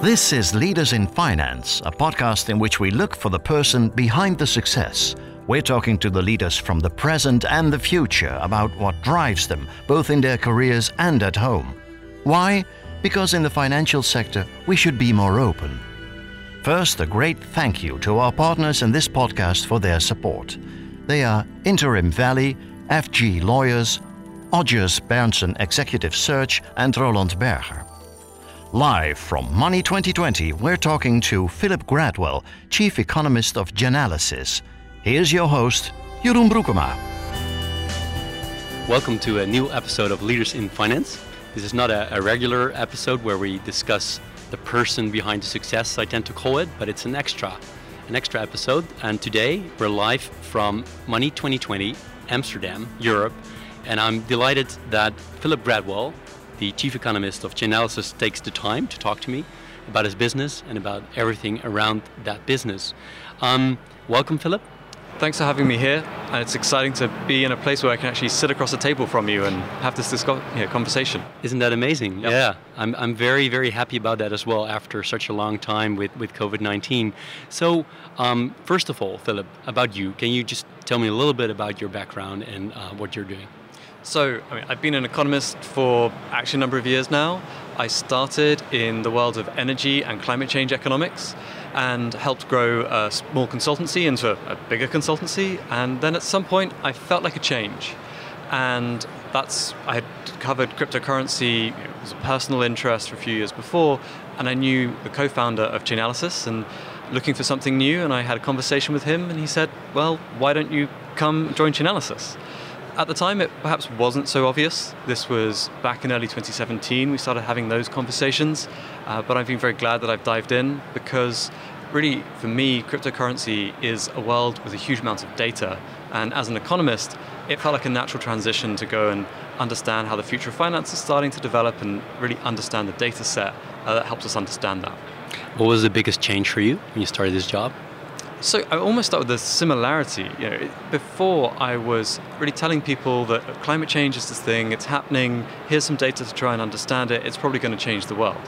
This is Leaders in Finance, a podcast in which we look for the person behind the success. We're talking to the leaders from the present and the future about what drives them, both in their careers and at home. Why? Because in the financial sector, we should be more open. First, a great thank you to our partners in this podcast for their support. They are Interim Valley, FG Lawyers, Odgers Berndtson Executive Search, and Roland Berger. Live from Money 2020, we're talking to Philip Gradwell, Chief Economist of Chainalysis. Here's your host, Jeroen Broekema. Welcome to a new episode of Leaders in Finance. This is not a, a, regular episode where we discuss the person behind the success, I tend to call it, but it's an extra, an extra episode. And today we're live from Money 2020, Amsterdam, Europe. And I'm delighted that Philip Gradwell, the chief economist of Chainalysis, takes the time to talk to me about his business and about everything around that business. Um, welcome, Philip. Thanks for having me here, and it's exciting to be in a place where I can actually sit across a table from you and have this discuss- you know, conversation. Isn't that amazing? Yep. Yeah, I'm, I'm very, very happy about that as well after such a long time with, with COVID 19. So, um, first of all, Philip, about you, can you just tell me a little bit about your background and uh, what you're doing? So, I mean, I've been an economist for actually a number of years now. I started in the world of energy and climate change economics and helped grow a small consultancy into a bigger consultancy. And then at some point, I felt like a change. And that's, I had covered cryptocurrency, it was a personal interest for a few years before, and I knew the co founder of Chainalysis and looking for something new. And I had a conversation with him, and he said, Well, why don't you come join Chainalysis? At the time, it perhaps wasn't so obvious. This was back in early 2017, we started having those conversations. Uh, but I've been very glad that I've dived in because, really, for me, cryptocurrency is a world with a huge amount of data. And as an economist, it felt like a natural transition to go and understand how the future of finance is starting to develop and really understand the data set uh, that helps us understand that. What was the biggest change for you when you started this job? So I almost start with the similarity. You know, before I was really telling people that climate change is this thing, it's happening. Here's some data to try and understand it. It's probably going to change the world.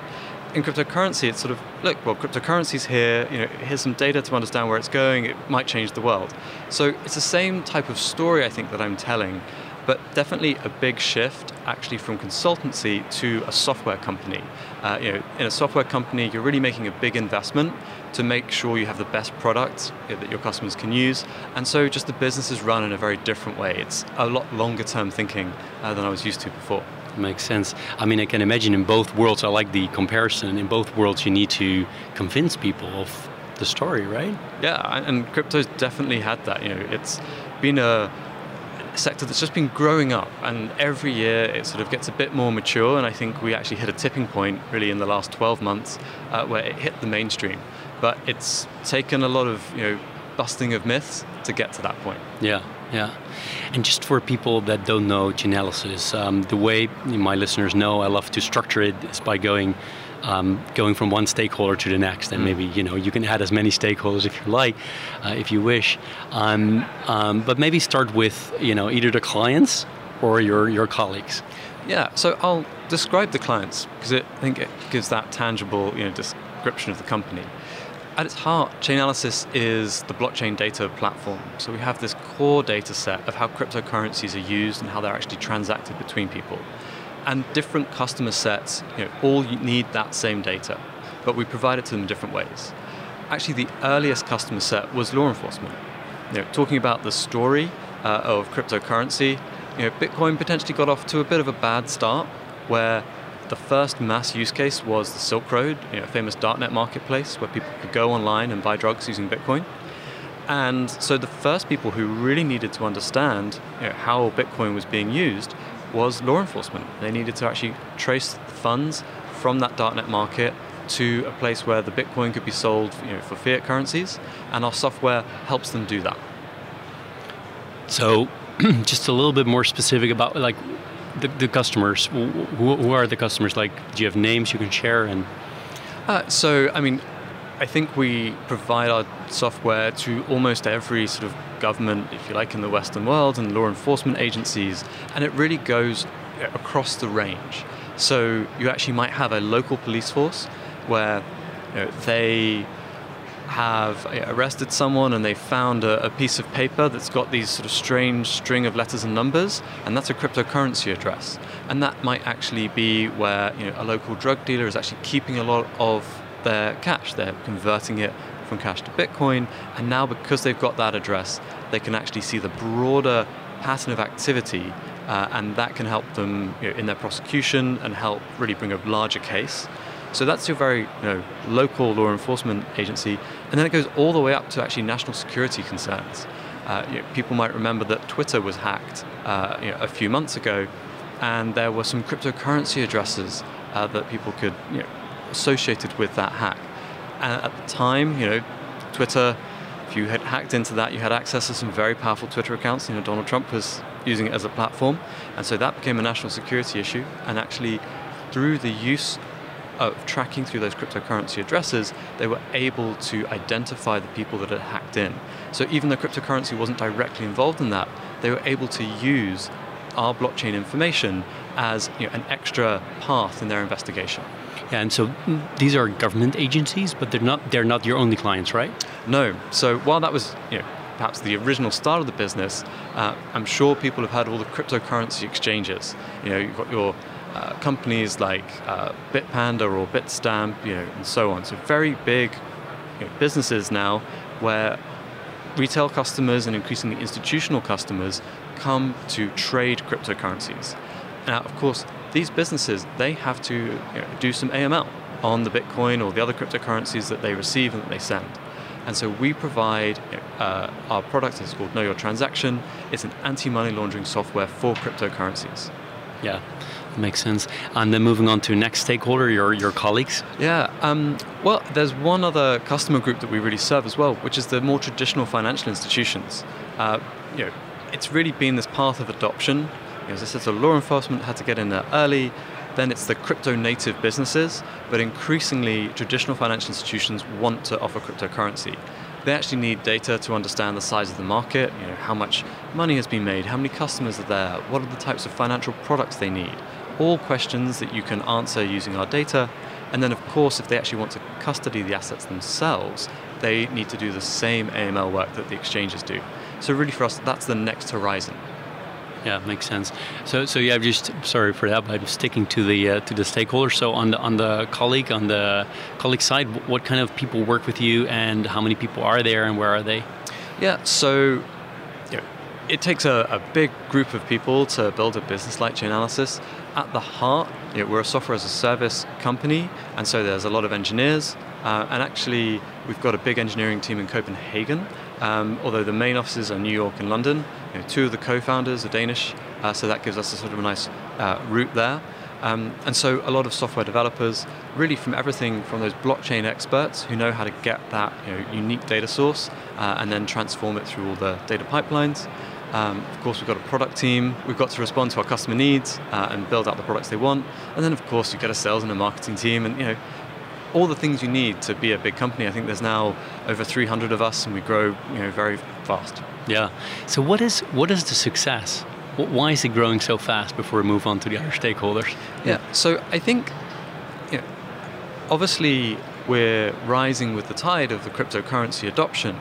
In cryptocurrency, it's sort of look, well, cryptocurrency's here. You know, here's some data to understand where it's going. It might change the world. So it's the same type of story I think that I'm telling, but definitely a big shift actually from consultancy to a software company. Uh, you know, in a software company, you're really making a big investment to make sure you have the best product that your customers can use. And so just the business is run in a very different way. It's a lot longer term thinking uh, than I was used to before. Makes sense. I mean, I can imagine in both worlds, I like the comparison, in both worlds, you need to convince people of the story, right? Yeah, and crypto's definitely had that. You know, it's been a sector that's just been growing up, and every year it sort of gets a bit more mature. And I think we actually hit a tipping point really in the last 12 months uh, where it hit the mainstream but it's taken a lot of you know busting of myths to get to that point. Yeah, yeah. And just for people that don't know Chainalysis, um, the way my listeners know I love to structure it is by going um, going from one stakeholder to the next, and mm. maybe you know you can add as many stakeholders if you like, uh, if you wish. Um, um, but maybe start with you know either the clients or your your colleagues. Yeah. So I'll describe the clients because I think it gives that tangible you know description of the company. At its heart, Chainalysis is the blockchain data platform. So we have this core data set of how cryptocurrencies are used and how they're actually transacted between people. And different customer sets you know, all need that same data, but we provide it to them in different ways. Actually, the earliest customer set was law enforcement. You know, talking about the story uh, of cryptocurrency, you know, Bitcoin potentially got off to a bit of a bad start where the first mass use case was the Silk Road, you know, a famous darknet marketplace where people could go online and buy drugs using Bitcoin. And so the first people who really needed to understand you know, how Bitcoin was being used was law enforcement. They needed to actually trace funds from that darknet market to a place where the Bitcoin could be sold you know, for fiat currencies, and our software helps them do that. So, just a little bit more specific about like the, the customers? Who, who, are the customers? Like, do you have names you can share? And uh, so, I mean, I think we provide our software to almost every sort of government, if you like, in the Western world and law enforcement agencies, and it really goes across the range. So you actually might have a local police force where You know, they have arrested someone and they found a, a, piece of paper that's got these sort of strange string of letters and numbers, and that's a cryptocurrency address. And that might actually be where you know, a local drug dealer is actually keeping a lot of their cash. They're converting it from cash to Bitcoin, and now because they've got that address, they can actually see the broader pattern of activity, uh, and that can help them you know, in their prosecution and help really bring a larger case. So that's your very you know, local law enforcement agency. And then it goes all the way up to actually national security concerns. Uh, you know, people might remember that Twitter was hacked uh, you know, a few months ago, and there were some cryptocurrency addresses uh, that people could you know, associated with that hack. And at the time, you know, Twitter, if you had hacked into that, you had access to some very powerful Twitter accounts. You know, Donald Trump was using it as a platform, and so that became a national security issue. And actually, through the use of tracking through those cryptocurrency addresses, they were able to identify the people that had hacked in. So even though cryptocurrency wasn't directly involved in that, they were able to use our blockchain information as you know, an extra path in their investigation. Yeah, and so mm, these are government agencies, but they're not they're not your only clients, right? No. So while that was you know, perhaps the original start of the business, uh, I'm sure people have heard all the cryptocurrency exchanges. You know, you've got your uh, companies like uh, Bitpanda or Bitstamp, you know, and so on. So very big you know, businesses now where retail customers and increasingly institutional customers come to trade cryptocurrencies. Now, of course, these businesses they have to you know, do some AML on the Bitcoin or the other cryptocurrencies that they receive and that they send. And so we provide uh, our product is called Know Your Transaction. It's an anti-money laundering software for cryptocurrencies. Yeah. Makes sense. And then moving on to next stakeholder, your your colleagues. Yeah. Um, well, there's one other customer group that we really serve as well, which is the more traditional financial institutions. Uh, you know, it's really been this path of adoption. You know, as I said, so law enforcement had to get in there early. Then it's the crypto native businesses, but increasingly traditional financial institutions want to offer cryptocurrency. They actually need data to understand the size of the market, you know, how much money has been made, how many customers are there, what are the types of financial products they need, all questions that you can answer using our data. And then, of course, if they actually want to custody the assets themselves, they need to do the same AML work that the exchanges do. So, really, for us, that's the next horizon. Yeah, makes sense. So, so yeah, I'm just sorry for that, but I'm sticking to the uh, to the stakeholders. So, on the on the colleague on the colleague side, what kind of people work with you, and how many people are there, and where are they? Yeah, so it takes a, a, big group of people to build a business like Chainalysis. At the heart, you know, we're a software as a service company, and so there's a lot of engineers. Uh, and actually, we've got a big engineering team in Copenhagen, um, although the main offices are New York and London. You know, two of the co-founders are Danish, uh, so that gives us a sort of a nice uh, route there. Um, and so a lot of software developers, really from everything from those blockchain experts who know how to get that you know, unique data source uh, and then transform it through all the data pipelines, um, of course, we've got a product team. We've got to respond to our customer needs uh, and build out the products they want. And then, of course, you've got a sales and a marketing team, and you know, all the things you need to be a big company. I think there's now over 300 of us, and we grow, you know, very fast. Yeah. So, what is what is the success? Why is it growing so fast? Before we move on to the other stakeholders. Yeah. So, I think, you know, obviously, we're rising with the tide of the cryptocurrency adoption.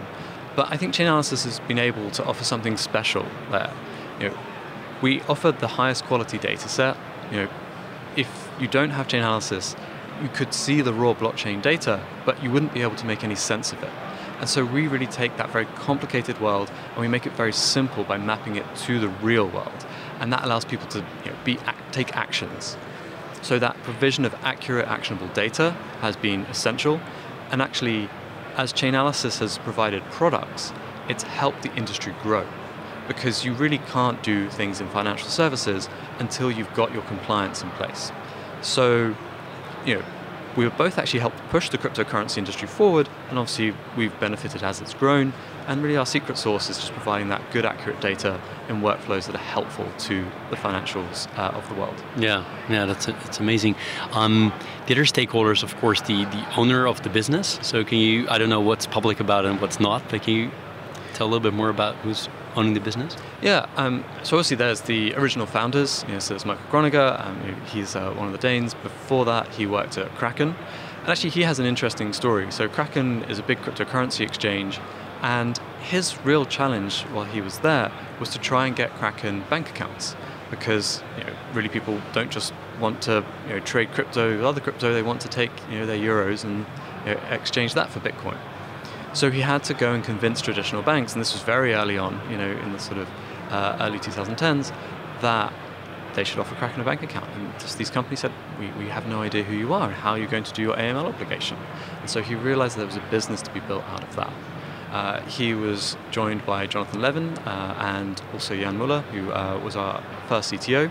But I think Chainalysis has been able to offer something special there. You know, we offer the highest quality data set. You know, if you don't have Chainalysis, you could see the raw blockchain data, but you wouldn't be able to make any sense of it. And so we really take that very complicated world and we make it very simple by mapping it to the real world. And that allows people to you know, be, take actions. So that provision of accurate, actionable data has been essential. And actually, as Chainalysis has provided products, it's helped the industry grow because you really can't do things in financial services until you've got your compliance in place. So, you know, we've both actually helped push the cryptocurrency industry forward, and obviously we've benefited as it's grown. And really, our secret sauce is just providing that good, accurate data in workflows that are helpful to the financials uh, of the world. Yeah, yeah, that's that's amazing. Um, the other stakeholders, of course, the the owner of the business. So, can you? I don't know what's public about it and what's not, but can you tell a little bit more about who's owning the business? Yeah, um, so obviously there's the original founders. You know, so there's Michael Gronager. Um, he's uh, one of the Danes. Before that, he worked at Kraken. And actually, he has an interesting story. So, Kraken is a big cryptocurrency exchange, and his real challenge while he was there was to try and get Kraken bank accounts because you know, really people don't just want to you know, trade crypto with other crypto, they want to take you know, their euros and you know, exchange that for Bitcoin. So he had to go and convince traditional banks, and this was very early on, you know, in the sort of uh, early 2010s, that they should offer Kraken a bank account. And just these companies said, we, we have no idea who you are and how you're going to do your AML obligation. And so he realized there was a business to be built out of that. Uh, he was joined by Jonathan Levin uh, and also Jan Møller, who uh, was our first CTO.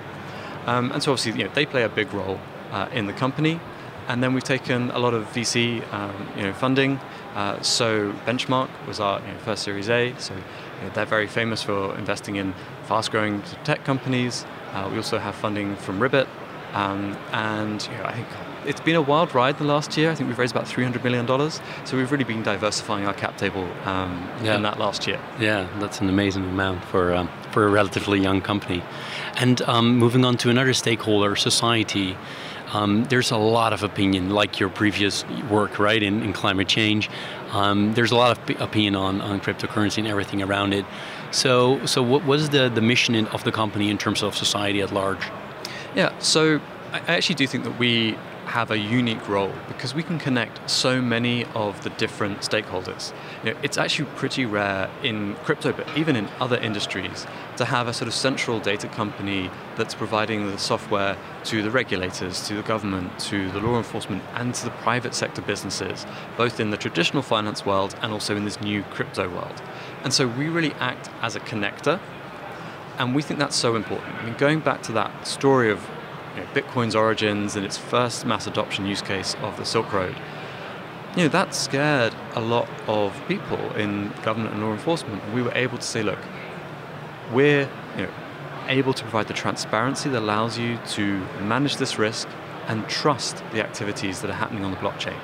Um, and so obviously, you know, they play a big role uh, in the company. And then we've taken a lot of VC, um, you know, funding. Uh, so Benchmark was our you know, first Series A. So you know, they're very famous for investing in fast-growing tech companies. Uh, we also have funding from Ribbit, um, and you know, I think it's been a wild ride the last year. I think we've raised about $300 million. So we've really been diversifying our cap table um, yeah. in that last year. Yeah, that's an amazing amount for, um, for a relatively young company. And um, moving on to another stakeholder, society. Um, there's a lot of opinion, like your previous work, right, in, in climate change. Um, there's a lot of opinion on, on cryptocurrency and everything around it. So, so what was the, the mission in, of the company in terms of society at large? Yeah, so I actually do think that we have a unique role because we can connect so many of the different stakeholders. You know, it's actually pretty rare in crypto, but even in other industries, to have a sort of central data company that's providing the software to the regulators, to the government, to the law enforcement, and to the private sector businesses, both in the traditional finance world and also in this new crypto world. And so we really act as a connector, and we think that's so important. I mean, going back to that story of you know, Bitcoin's origins and its first mass adoption use case of the Silk Road, you know, that scared a lot of people in government and law enforcement. We were able to say, look, we're you know, able to provide the transparency that allows you to manage this risk and trust the activities that are happening on the blockchain.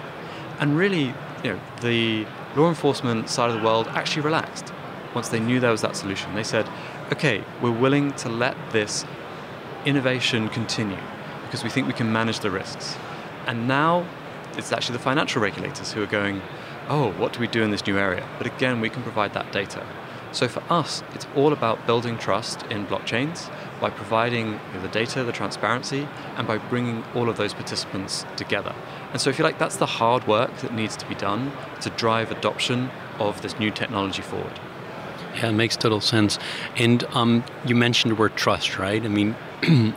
And really, you know, the law enforcement side of the world actually relaxed once they knew there was that solution. They said, okay, we're willing to let this innovation continue because we think we can manage the risks. And now it's actually the financial regulators who are going, oh, what do we do in this new area? But again, we can provide that data. So for us, it's all about building trust in blockchains by providing the data, the transparency, and by bringing all of those participants together. And so if you like, that's the hard work that needs to be done to drive adoption of this new technology forward. Yeah, it makes total sense. And um, you mentioned the word trust, right? I mean,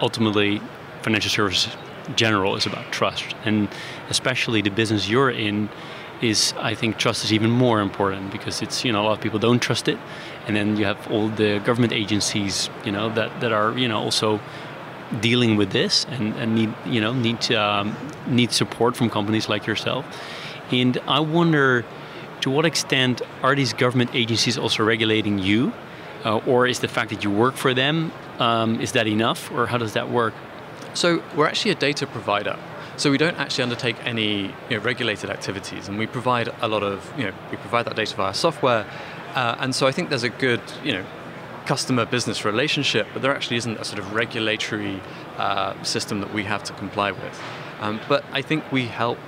ultimately, financial services general is about trust, and especially the business you're in is I think trust is even more important because it's you know a lot of people don't trust it, and then you have all the government agencies you know that, that are you know also dealing with this and, and need you know need to, um, need support from companies like yourself, and I wonder to what extent are these government agencies also regulating you, uh, or is the fact that you work for them um, is that enough, or how does that work? So we're actually a data provider. So we don't actually undertake any you know, regulated activities, and we provide a lot of you know we provide that data via software, uh, and so I think there's a good you know customer business relationship, but there actually isn't a sort of regulatory uh, system that we have to comply with. Um, but I think we help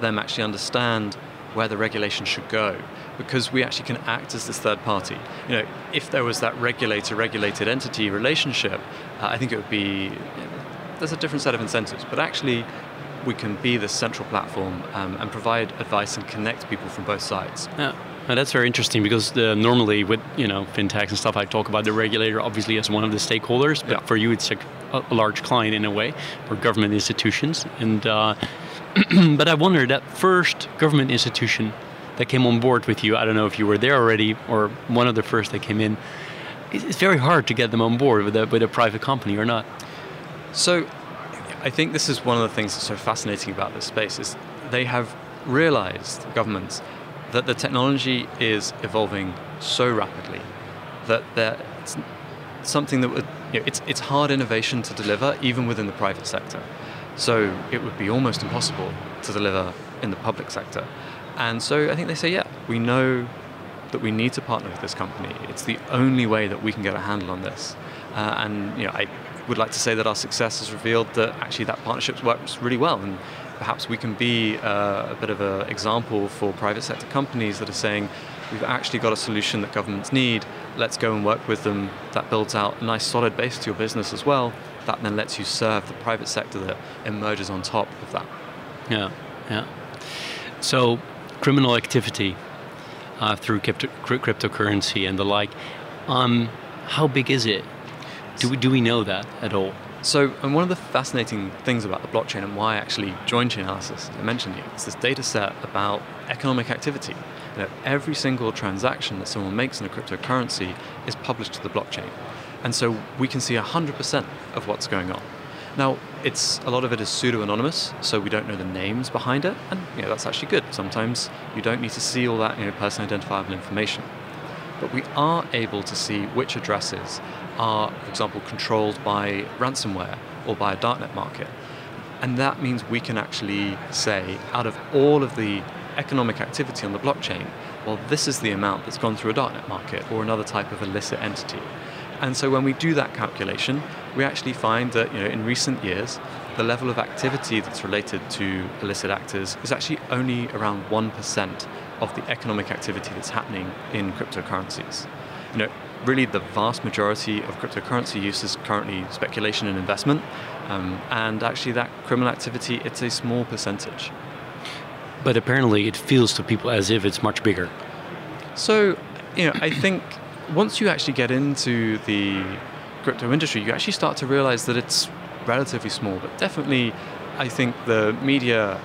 them actually understand where the regulation should go because we actually can act as this third party. You know, if there was that regulator regulated entity relationship, uh, I think it would be you know, there's a different set of incentives, but actually we can be this central platform um, and provide advice and connect people from both sides. Yeah. Now that's very interesting because the, normally with you know fintechs and stuff, I talk about the regulator obviously as one of the stakeholders, but yeah. for you it's a, a, large client in a way, or government institutions. And uh, but I wonder that first government institution that came on board with you. I don't know if you were there already or one of the first that came in. It's very hard to get them on board with a, with a private company or not. So I think this is one of the things that's so fascinating about this space is they have realized governments that the technology is evolving so rapidly that it's something that would you know, it's it's hard innovation to deliver even within the private sector. So it would be almost impossible to deliver in the public sector. And so I think they say, yeah, we know that we need to partner with this company. It's the only way that we can get a handle on this. Uh, and you know, I would like to say that our success has revealed that actually that partnership works really well. And perhaps we can be uh, a bit of an example for private sector companies that are saying, we've actually got a solution that governments need, let's go and work with them. That builds out a nice solid base to your business as well. That then lets you serve the private sector that emerges on top of that. Yeah, yeah. So, criminal activity uh, through crypto- cryptocurrency and the like, um, how big is it? Do we, do we know that at all? So, and one of the fascinating things about the blockchain and why I actually joined Chainalysis, I mentioned here, is this data set about economic activity. You know, every single transaction that someone makes in a cryptocurrency is published to the blockchain. And so we can see 100% of what's going on. Now, it's a lot of it is pseudo-anonymous, so we don't know the names behind it, and you know, that's actually good. Sometimes you don't need to see all that you know, identifiable information. But we are able to see which addresses are, for example, controlled by ransomware or by a darknet market. And that means we can actually say, out of all of the economic activity on the blockchain, well, this is the amount that's gone through a darknet market or another type of illicit entity. And so when we do that calculation, we actually find that you know, in recent years, the level of activity that's related to illicit actors is actually only around 1% of the economic activity that's happening in cryptocurrencies. You know, really the vast majority of cryptocurrency use is currently speculation and investment, um, and actually that criminal activity, it's a small percentage. But apparently it feels to people as if it's much bigger. So, you know, I think once you actually get into the crypto industry, you actually start to realize that it's relatively small, but definitely I think the media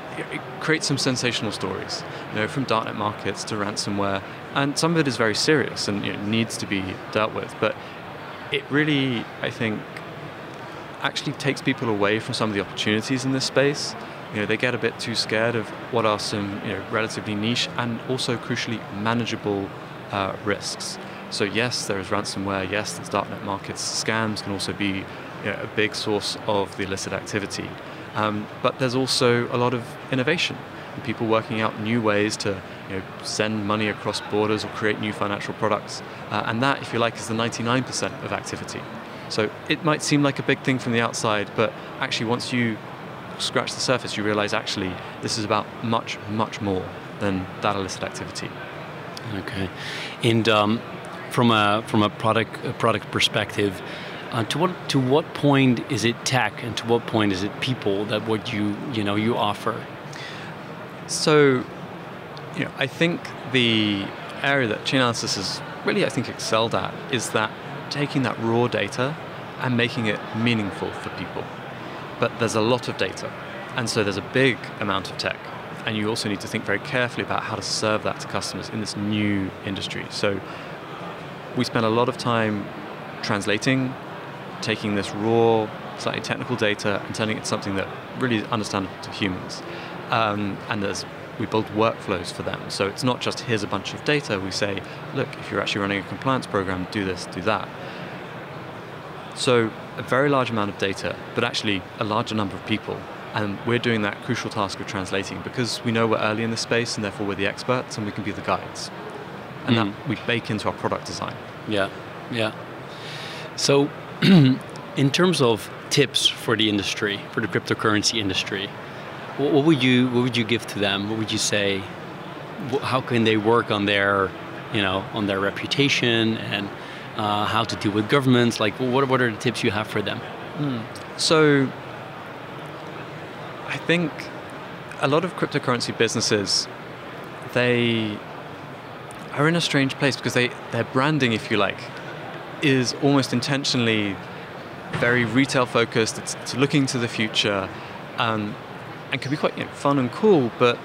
creates some sensational stories, you know, from darknet markets to ransomware, and some of it is very serious and you know, needs to be dealt with. But it really, I think, actually takes people away from some of the opportunities in this space. You know, they get a bit too scared of what are some you know, relatively niche and also crucially manageable uh, risks. So yes, there is ransomware. Yes, there's darknet markets. Scams can also be you know, a big source of the illicit activity. Um, but there's also a lot of innovation and people working out new ways to you know, send money across borders or create new financial products. Uh, and that, if you like, is the 99% of activity. So it might seem like a big thing from the outside, but actually, once you scratch the surface, you realize actually this is about much, much more than that illicit activity. Okay. And um, from a from a product a product perspective, uh, to what to what point is it tech, and to what point is it people that what you you know you offer? So, you know, I think the area that Chainalysis has really, I think, excelled at is that taking that raw data and making it meaningful for people. But there's a lot of data, and so there's a big amount of tech, and you also need to think very carefully about how to serve that to customers in this new industry. So we spend a lot of time translating, taking this raw, slightly technical data and turning it into something that really is understandable to humans. Um, and there's we build workflows for them. So it's not just here's a bunch of data. We say, look, if you're actually running a compliance program, do this, do that. So a very large amount of data, but actually a larger number of people. And we're doing that crucial task of translating because we know we're early in the space and therefore we're the experts and we can be the guides and mm. that we bake into our product design. Yeah, yeah. So, in terms of tips for the industry, for the cryptocurrency industry, what, what, would you what would you give to them? What would you say? How can they work on their, you know, on their reputation and uh, how to deal with governments? Like, what what are the tips you have for them? Mm. So, I think a lot of cryptocurrency businesses they are in a strange place because they their branding, if you like, is almost intentionally very retail focused. It's, it's looking to the future, um, and can be quite you know, fun and cool. But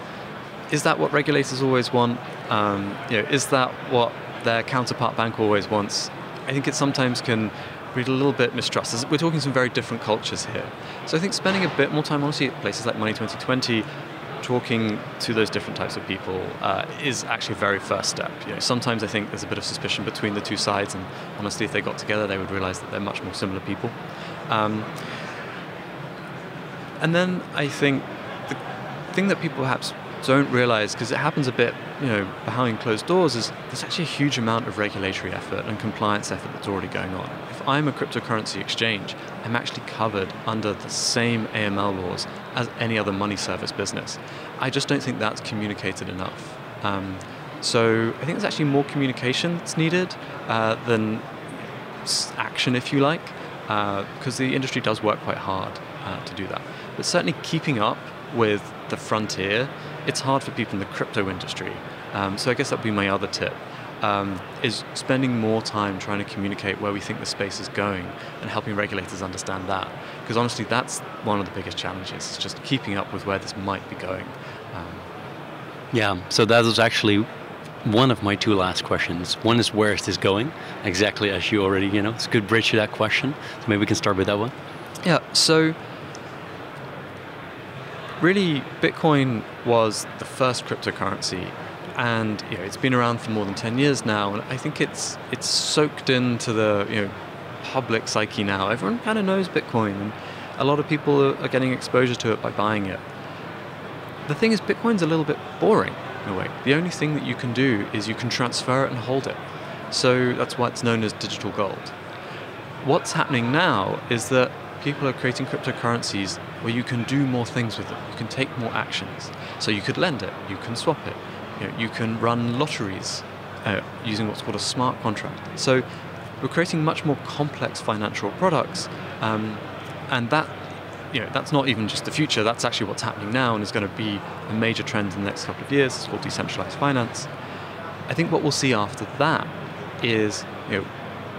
is that what regulators always want? Um, you know, is that what their counterpart bank always wants? I think it sometimes can breed a little bit mistrust. We're talking some very different cultures here. So I think spending a bit more time, honestly, at places like Money 2020, talking to those different types of people uh, is actually a very first step. You know, sometimes I think there's a bit of suspicion between the two sides, and honestly, if they got together, they would realize that they're much more similar people. Um, and then I think the thing that people perhaps don't realize, because it happens a bit you know, behind closed doors is there's actually a huge amount of regulatory effort and compliance effort that's already going on. If I'm a cryptocurrency exchange, I'm actually covered under the same AML laws as any other money service business. I just don't think that's communicated enough. Um, so I think there's actually more communication that's needed uh, than action, if you like, because uh, the industry does work quite hard uh, to do that. But certainly keeping up with the frontier, it's hard for people in the crypto industry. Um, so I guess that would be my other tip. Um, is spending more time trying to communicate where we think the space is going and helping regulators understand that. Because honestly, that's one of the biggest challenges, is just keeping up with where this might be going. Um, yeah, so that was actually one of my two last questions. One is where is this going? Exactly as you already, you know, it's a good bridge to that question. So maybe we can start with that one. Yeah, so really Bitcoin was the first cryptocurrency and you know, it's been around for more than 10 years now and I think it's it's soaked into the, you know, public psyche now. Everyone kind of knows Bitcoin and a lot of people are getting exposure to it by buying it. The thing is Bitcoin's a little bit boring in a way. The only thing that you can do is you can transfer it and hold it. So that's why it's known as digital gold. What's happening now is that people are creating cryptocurrencies where you can do more things with them. You can take more actions. So you could lend it, you can swap it, you, know, you can run lotteries uh, using what's called a smart contract. So we're creating much more complex financial products, um, and that you know, that's not even just the future, that's actually what's happening now and is going to be a major trend in the next couple of years. It's called decentralized finance. I think what we'll see after that is you know,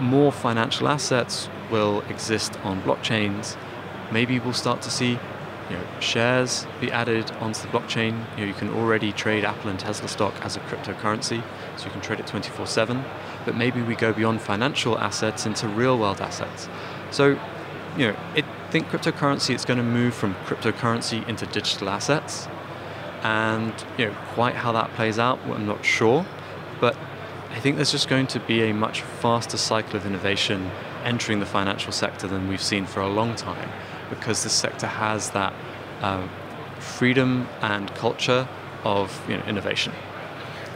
more financial assets will exist on blockchains. Maybe we'll start to see you know, shares be added onto the blockchain. You, know, you can already trade Apple and Tesla stock as a cryptocurrency, so you can trade it 24 7. But maybe we go beyond financial assets into real world assets. So, you know, it think cryptocurrency it's going to move from cryptocurrency into digital assets and you know quite how that plays out i'm not sure but i think there's just going to be a much faster cycle of innovation entering the financial sector than we've seen for a long time because this sector has that uh, freedom and culture of you know, innovation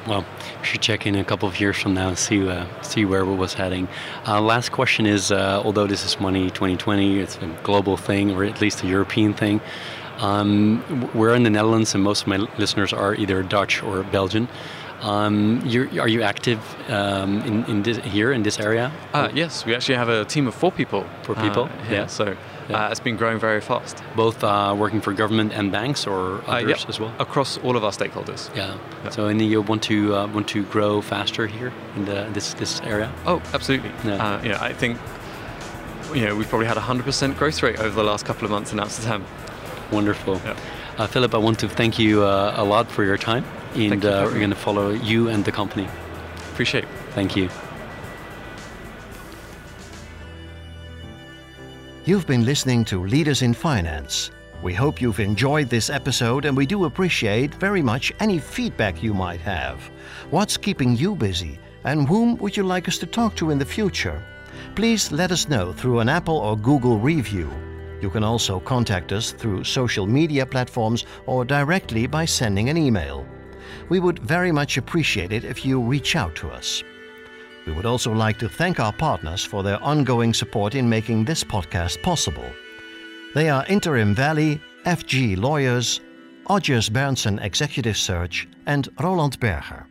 well, we should check in a couple of years from now and see uh, see where we was heading. Uh, last question is: uh, although this is Money 2020, it's a global thing, or at least a European thing. Um, we're in the Netherlands, and most of my listeners are either Dutch or Belgian. Um, are you active um, in, in this, here in this area? Uh, yes, we actually have a team of four people. Four people, uh, yeah. So yeah. Uh, it's been growing very fast. Both uh, working for government and banks, or uh, others yep. as well. Across all of our stakeholders. Yeah. So, and you want to uh, want to grow faster here in the this this area? Oh, absolutely. Yeah. you know, I think you know we've probably had a hundred percent growth rate over the last couple of months in Amsterdam. Wonderful. Yep. Philip, I want to thank you a lot for your time, and we're going to follow you and the company. Appreciate it. Thank you. You've been listening to Leaders in Finance. We hope you've enjoyed this episode and we do appreciate very much any feedback you might have. What's keeping you busy and whom would you like us to talk to in the future? Please let us know through an Apple or Google review. You can also contact us through social media platforms or directly by sending an email. We would very much appreciate it if you reach out to us. We would also like to thank our partners for their ongoing support in making this podcast possible. They are Interim Valley, FG Lawyers, Odgers Berndtson Executive Search, and Roland Berger.